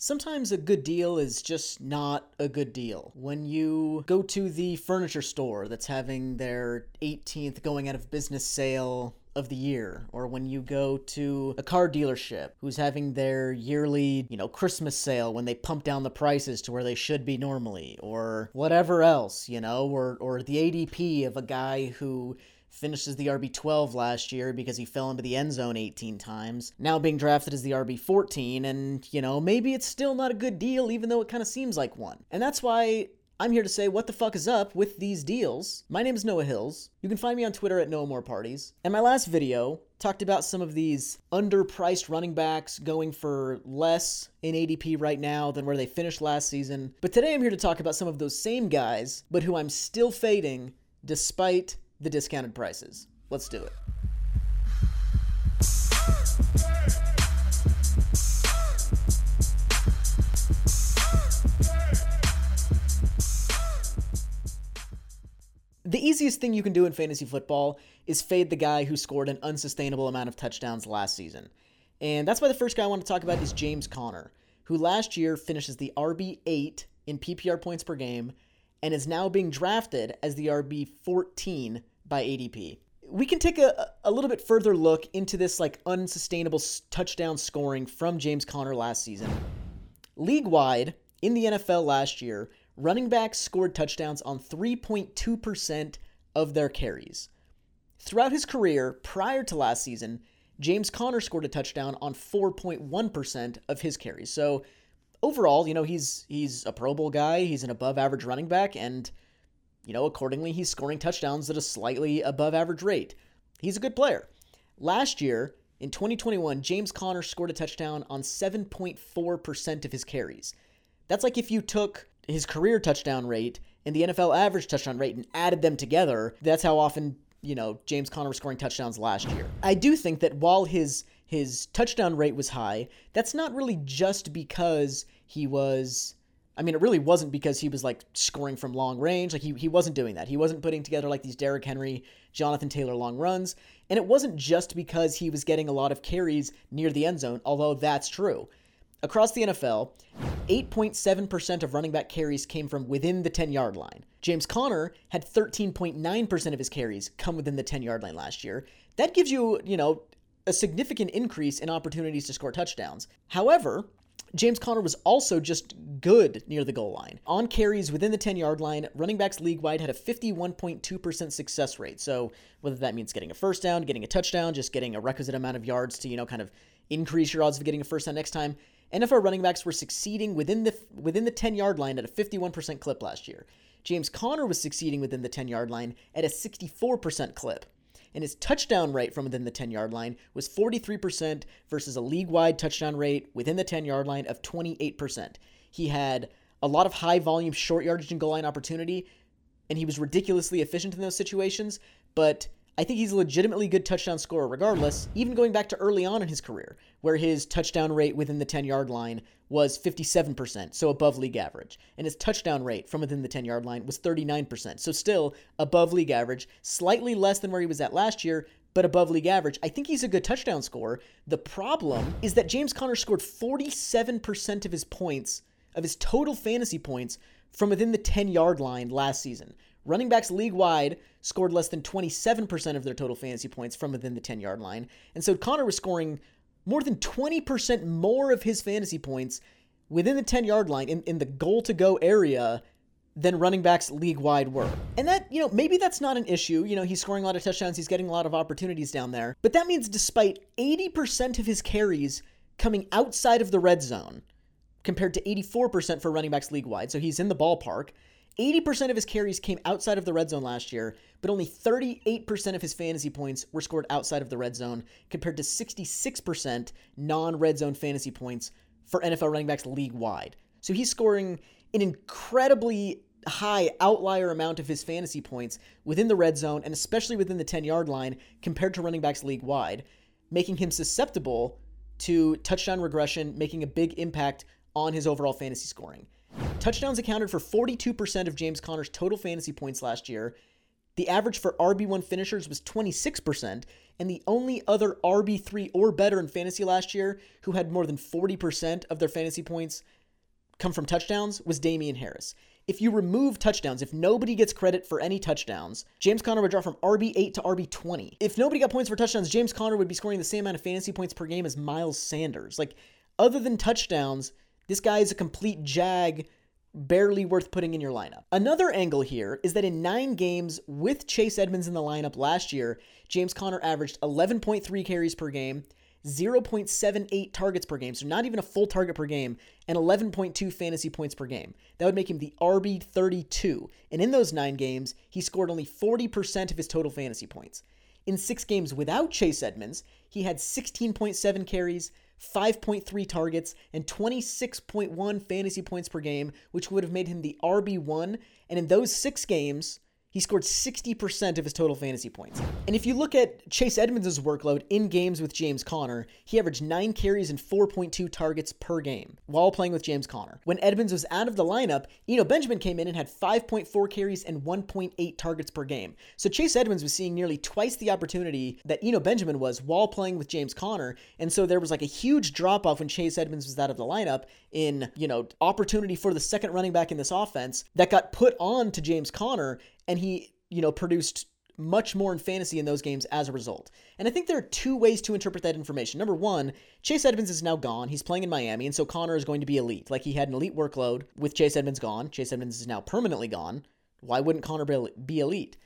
Sometimes a good deal is just not a good deal. When you go to the furniture store that's having their 18th going out of business sale of the year, or when you go to a car dealership who's having their yearly, you know, Christmas sale when they pump down the prices to where they should be normally, or whatever else, you know, or or the ADP of a guy who finishes the RB12 last year because he fell into the end zone 18 times. Now being drafted as the RB14, and, you know, maybe it's still not a good deal, even though it kind of seems like one. And that's why I'm here to say what the fuck is up with these deals. My name is Noah Hills. You can find me on Twitter at Noah More Parties. And my last video talked about some of these underpriced running backs going for less in ADP right now than where they finished last season. But today I'm here to talk about some of those same guys, but who I'm still fading despite the discounted prices. Let's do it. The easiest thing you can do in fantasy football is fade the guy who scored an unsustainable amount of touchdowns last season. And that's why the first guy I want to talk about is James Conner, who last year finishes the RB8 in PPR points per game and is now being drafted as the RB14 by ADP. We can take a, a little bit further look into this like unsustainable touchdown scoring from James Conner last season. League wide in the NFL last year, running backs scored touchdowns on 3.2% of their carries. Throughout his career prior to last season, James Conner scored a touchdown on 4.1% of his carries. So overall, you know, he's he's a Pro Bowl guy, he's an above average running back and you know, accordingly, he's scoring touchdowns at a slightly above average rate. He's a good player. Last year, in 2021, James Conner scored a touchdown on 7.4% of his carries. That's like if you took his career touchdown rate and the NFL average touchdown rate and added them together. That's how often, you know, James Conner was scoring touchdowns last year. I do think that while his his touchdown rate was high, that's not really just because he was I mean, it really wasn't because he was like scoring from long range. Like he, he wasn't doing that. He wasn't putting together like these Derrick Henry, Jonathan Taylor long runs. And it wasn't just because he was getting a lot of carries near the end zone, although that's true. Across the NFL, 8.7% of running back carries came from within the 10 yard line. James Conner had 13.9% of his carries come within the 10 yard line last year. That gives you, you know, a significant increase in opportunities to score touchdowns. However, James Conner was also just good near the goal line. On carries within the 10 yard line, running backs league wide had a 51.2% success rate. So, whether that means getting a first down, getting a touchdown, just getting a requisite amount of yards to, you know, kind of increase your odds of getting a first down next time, NFL running backs were succeeding within the within the 10 yard line at a 51% clip last year. James Conner was succeeding within the 10 yard line at a 64% clip and his touchdown rate from within the 10 yard line was 43% versus a league wide touchdown rate within the 10 yard line of 28%. He had a lot of high volume short yardage and goal line opportunity, and he was ridiculously efficient in those situations, but I think he's a legitimately good touchdown scorer regardless, even going back to early on in his career, where his touchdown rate within the 10 yard line was 57%, so above league average. And his touchdown rate from within the 10 yard line was 39%, so still above league average, slightly less than where he was at last year, but above league average. I think he's a good touchdown scorer. The problem is that James Conner scored 47% of his points, of his total fantasy points, from within the 10 yard line last season. Running backs league wide scored less than 27% of their total fantasy points from within the 10 yard line. And so Conner was scoring more than 20% more of his fantasy points within the 10 yard line in, in the goal to go area than running backs league wide were. And that, you know, maybe that's not an issue. You know, he's scoring a lot of touchdowns, he's getting a lot of opportunities down there. But that means despite 80% of his carries coming outside of the red zone, compared to 84% for running backs league wide, so he's in the ballpark. 80% of his carries came outside of the red zone last year, but only 38% of his fantasy points were scored outside of the red zone, compared to 66% non red zone fantasy points for NFL running backs league wide. So he's scoring an incredibly high outlier amount of his fantasy points within the red zone and especially within the 10 yard line compared to running backs league wide, making him susceptible to touchdown regression, making a big impact on his overall fantasy scoring. Touchdowns accounted for 42% of James Conner's total fantasy points last year. The average for RB1 finishers was 26%, and the only other RB3 or better in fantasy last year who had more than 40% of their fantasy points come from touchdowns was Damien Harris. If you remove touchdowns, if nobody gets credit for any touchdowns, James Conner would drop from RB8 to RB20. If nobody got points for touchdowns, James Conner would be scoring the same amount of fantasy points per game as Miles Sanders. Like, other than touchdowns, this guy is a complete jag, barely worth putting in your lineup. Another angle here is that in nine games with Chase Edmonds in the lineup last year, James Conner averaged 11.3 carries per game, 0.78 targets per game, so not even a full target per game, and 11.2 fantasy points per game. That would make him the RB 32. And in those nine games, he scored only 40% of his total fantasy points. In six games without Chase Edmonds, he had 16.7 carries, 5.3 targets, and 26.1 fantasy points per game, which would have made him the RB1. And in those six games, he scored 60% of his total fantasy points. And if you look at Chase Edmonds' workload in games with James Conner, he averaged 9 carries and 4.2 targets per game while playing with James Conner. When Edmonds was out of the lineup, Eno Benjamin came in and had 5.4 carries and 1.8 targets per game. So Chase Edmonds was seeing nearly twice the opportunity that Eno Benjamin was while playing with James Conner. And so there was like a huge drop off when Chase Edmonds was out of the lineup in, you know, opportunity for the second running back in this offense that got put on to James Conner and he, you know, produced much more in fantasy in those games as a result. And I think there are two ways to interpret that information. Number one, Chase Edmonds is now gone. He's playing in Miami, and so Conner is going to be elite. Like he had an elite workload with Chase Edmonds gone. Chase Edmonds is now permanently gone. Why wouldn't Conner be elite?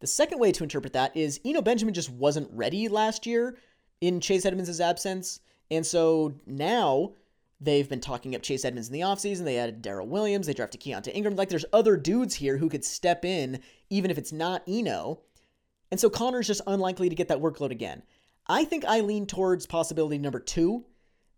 The second way to interpret that is Eno Benjamin just wasn't ready last year in Chase Edmonds' absence. And so now They've been talking up Chase Edmonds in the offseason. They added Darrel Williams. They drafted Keaontay Ingram. Like, there's other dudes here who could step in, even if it's not Eno. And so Conner's just unlikely to get that workload again. I think I lean towards possibility number two.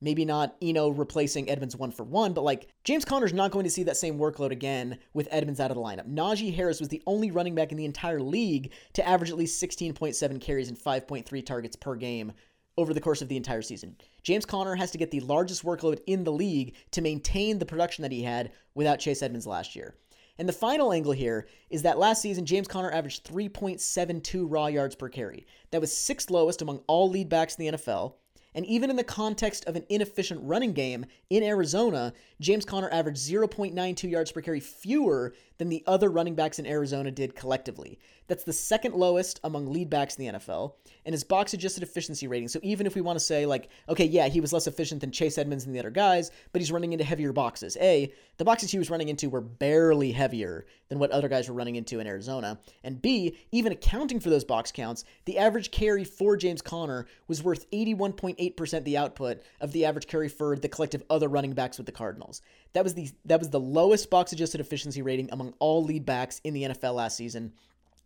Maybe not Eno replacing Edmonds one for one, but like James Conner's not going to see that same workload again with Edmonds out of the lineup. Najee Harris was the only running back in the entire league to average at least 16.7 carries and 5.3 targets per game over the course of the entire season. James Conner has to get the largest workload in the league to maintain the production that he had without Chase Edmonds last year. And the final angle here is that last season, James Conner averaged 3.72 raw yards per carry. That was sixth lowest among all lead backs in the NFL. And even in the context of an inefficient running game in Arizona, James Conner averaged 0.92 yards per carry fewer than the other running backs in Arizona did collectively. That's the second lowest among lead backs in the NFL, and his box adjusted efficiency rating. So even if we want to say, like, okay, yeah, he was less efficient than Chase Edmonds and the other guys, but he's running into heavier boxes. A, the boxes he was running into were barely heavier than what other guys were running into in Arizona. And B, even accounting for those box counts, the average carry for James Conner was worth 81.8% the output of the average carry for the collective other running backs with the Cardinals. That was the that was the lowest box adjusted efficiency rating among all lead backs in the NFL last season.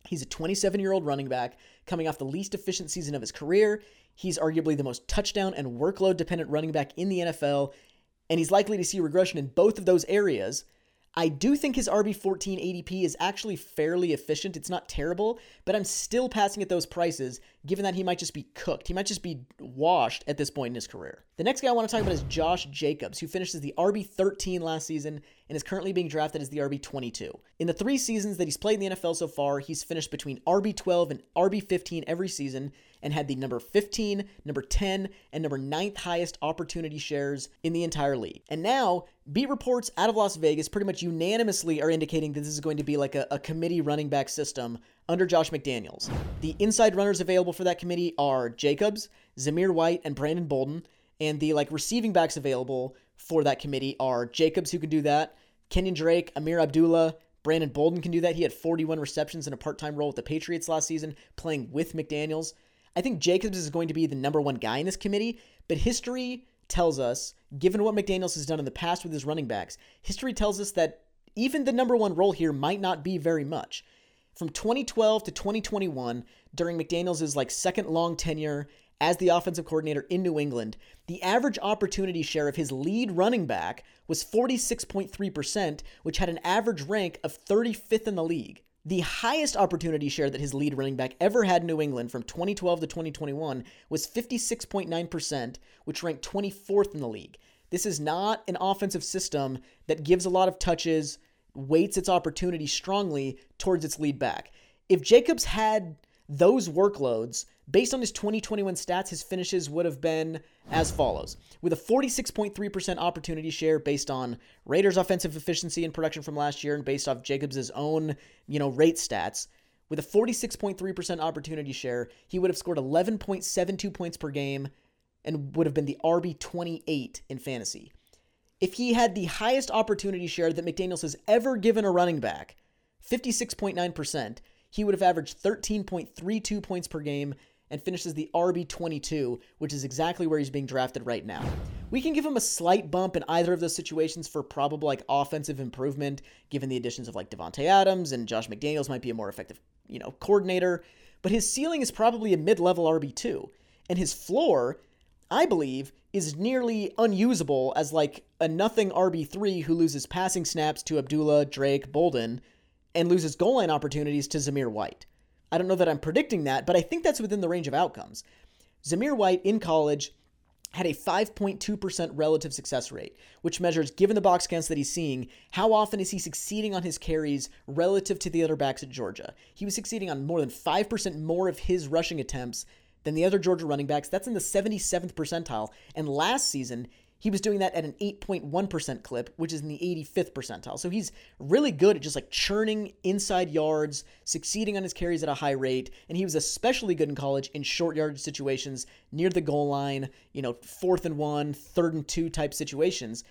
He's a 27 year old running back coming off the least efficient season of his career. He's arguably the most touchdown and workload dependent running back in the NFL, and he's likely to see regression in both of those areas. I do think his RB14 ADP is actually fairly efficient. It's not terrible, but I'm still passing at those prices given that he might just be cooked. He might just be washed at this point in his career. The next guy I want to talk about is Josh Jacobs, who finished as the RB13 last season and is currently being drafted as the RB22. In the three seasons that he's played in the NFL so far, he's finished between RB12 and RB15 every season and had the number 15, number 10, and number 9th highest opportunity shares in the entire league. And now, beat reports out of Las Vegas pretty much unanimously are indicating that this is going to be like a, a committee running back system under Josh McDaniels. The inside runners available for that committee are Jacobs, Zamir White, and Brandon Bolden. And the like receiving backs available for that committee are Jacobs, who can do that, Kenyan Drake, Ameer Abdullah, Brandon Bolden can do that. He had 41 receptions in a part time role with the Patriots last season, playing with McDaniels. I think Jacobs is going to be the number one guy in this committee, but history tells us, given what McDaniels has done in the past with his running backs, history tells us that even the number one role here might not be very much. From 2012 to 2021, during McDaniels' like second long tenure as the offensive coordinator in New England, the average opportunity share of his lead running back was 46.3%, which had an average rank of 35th in the league. The highest opportunity share that his lead running back ever had in New England from 2012 to 2021 was 56.9%, which ranked 24th in the league. This is not an offensive system that gives a lot of touches, weights its opportunity strongly towards its lead back. if Jacobs had those workloads, based on his 2021 stats, his finishes would have been as follows. With a 46.3% opportunity share based on Raiders' offensive efficiency and production from last year and based off Jacobs' own, you know, rate stats, with a 46.3% opportunity share, he would have scored 11.72 points per game and would have been the RB 28 in fantasy. If he had the highest opportunity share that McDaniels has ever given a running back, 56.9%, he would have averaged 13.32 points per game and finishes the RB22, which is exactly where he's being drafted right now. We can give him a slight bump in either of those situations for probable like offensive improvement, given the additions of like Davante Adams and Josh McDaniels might be a more effective, you know, coordinator. But his ceiling is probably a mid-level RB2, and his floor, I believe, is nearly unusable as like a nothing RB3 who loses passing snaps to Abdullah, Drake, Bolden, and loses goal line opportunities to Zamir White. I don't know that I'm predicting that, but I think that's within the range of outcomes. Zamir White in college had a 5.2% relative success rate, which measures, given the box counts that he's seeing, how often is he succeeding on his carries relative to the other backs at Georgia. He was succeeding on more than 5% more of his rushing attempts than the other Georgia running backs. That's in the 77th percentile. And last season, he was doing that at an 8.1% clip, which is in the 85th percentile. So he's really good at just like churning inside yards, succeeding on his carries at a high rate. And he was especially good in college in short yardage situations near the goal line, you know, fourth and one, third and two type situations.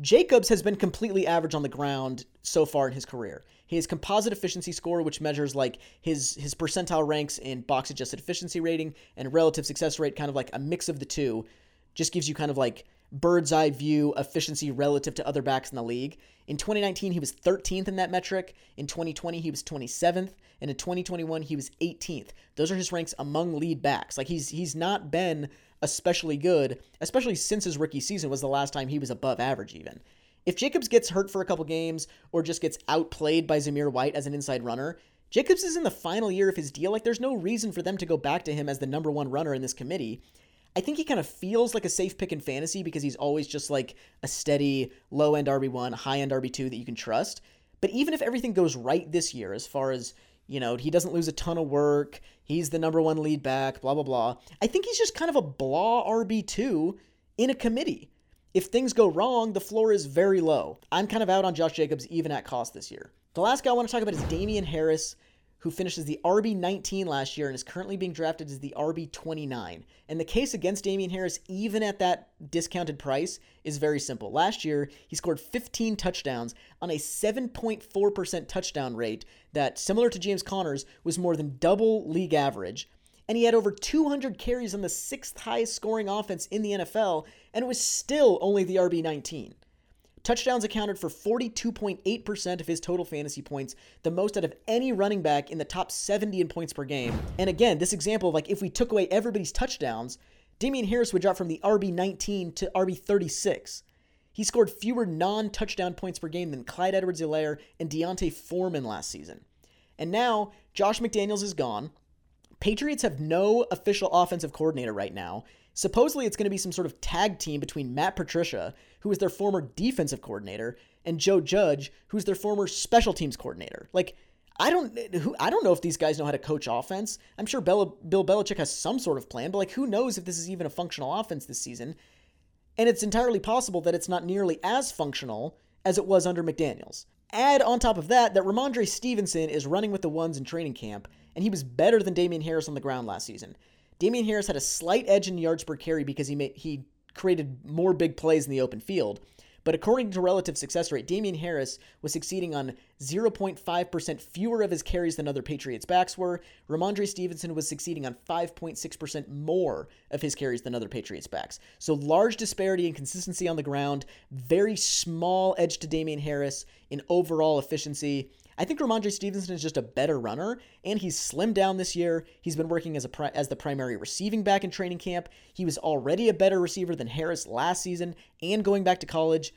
Jacobs has been completely average on the ground so far in his career. His composite efficiency score, which measures like his his percentile ranks in box adjusted efficiency rating and relative success rate, kind of like a mix of the two, just gives you kind of like bird's eye view efficiency relative to other backs in the league. In 2019, he was 13th in that metric. In 2020, he was 27th, and in 2021, he was 18th. Those are his ranks among lead backs. Like he's he's not been especially good, especially since his rookie season was the last time he was above average even. If Jacobs gets hurt for a couple games or just gets outplayed by Zamir White as an inside runner, Jacobs is in the final year of his deal. Like there's no reason for them to go back to him as the number one runner in this committee. I think he kind of feels like a safe pick in fantasy because he's always just like a steady low end RB1, high end RB2 that you can trust. But even if everything goes right this year, as far as, you know, he doesn't lose a ton of work, he's the number one lead back, blah, blah, blah, I think he's just kind of a blah RB2 in a committee. If things go wrong, the floor is very low. I'm kind of out on Josh Jacobs even at cost this year. The last guy I want to talk about is Damien Harris who finishes the RB19 last year and is currently being drafted as the RB29. And the case against Damien Harris, even at that discounted price, is very simple. Last year, he scored 15 touchdowns on a 7.4% touchdown rate that, similar to James Conner's, was more than double league average. And he had over 200 carries on the sixth highest scoring offense in the NFL, and it was still only the RB19. Touchdowns accounted for 42.8% of his total fantasy points, the most out of any running back in the top 70 in points per game. And again, this example of like if we took away everybody's touchdowns, Damien Harris would drop from the RB19 to RB36. He scored fewer non touchdown points per game than Clyde Edwards Helaire and D'Onta Foreman last season. And now, Josh McDaniels is gone. Patriots have no official offensive coordinator right now, Supposedly, it's going to be some sort of tag team between Matt Patricia, who is their former defensive coordinator, and Joe Judge, who's their former special teams coordinator. Like, I don't who I don't know if these guys know how to coach offense. I'm sure Bella, Bill Belichick has some sort of plan, but like who knows if this is even a functional offense this season? And it's entirely possible that it's not nearly as functional as it was under McDaniels. Add on top of that that Rhamondre Stevenson is running with the ones in training camp, and he was better than Damien Harris on the ground last season. Damien Harris had a slight edge in yards per carry because he made he created more big plays in the open field. But according to relative success rate, Damien Harris was succeeding on 0.5% fewer of his carries than other Patriots backs were. Rhamondre Stevenson was succeeding on 5.6% more of his carries than other Patriots backs. So large disparity in consistency on the ground, very small edge to Damien Harris in overall efficiency. I think Rhamondre Stevenson is just a better runner, and he's slimmed down this year. He's been working as a pri- as the primary receiving back in training camp. He was already a better receiver than Harris last season, and going back to college.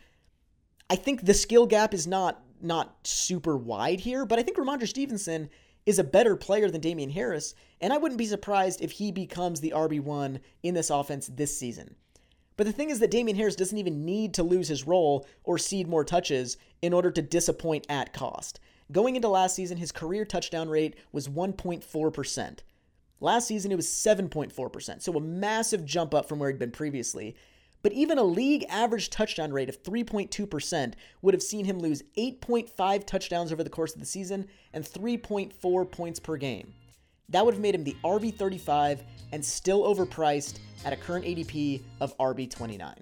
I think the skill gap is not not super wide here, but I think Rhamondre Stevenson is a better player than Damien Harris, and I wouldn't be surprised if he becomes the RB1 in this offense this season. But the thing is that Damien Harris doesn't even need to lose his role or cede more touches in order to disappoint at cost Going into last season, his career touchdown rate was 1.4%. Last season, it was 7.4%, so a massive jump up from where he'd been previously. But even a league average touchdown rate of 3.2% would have seen him lose 8.5 touchdowns over the course of the season and 3.4 points per game. That would have made him the RB35 and still overpriced at a current ADP of RB29.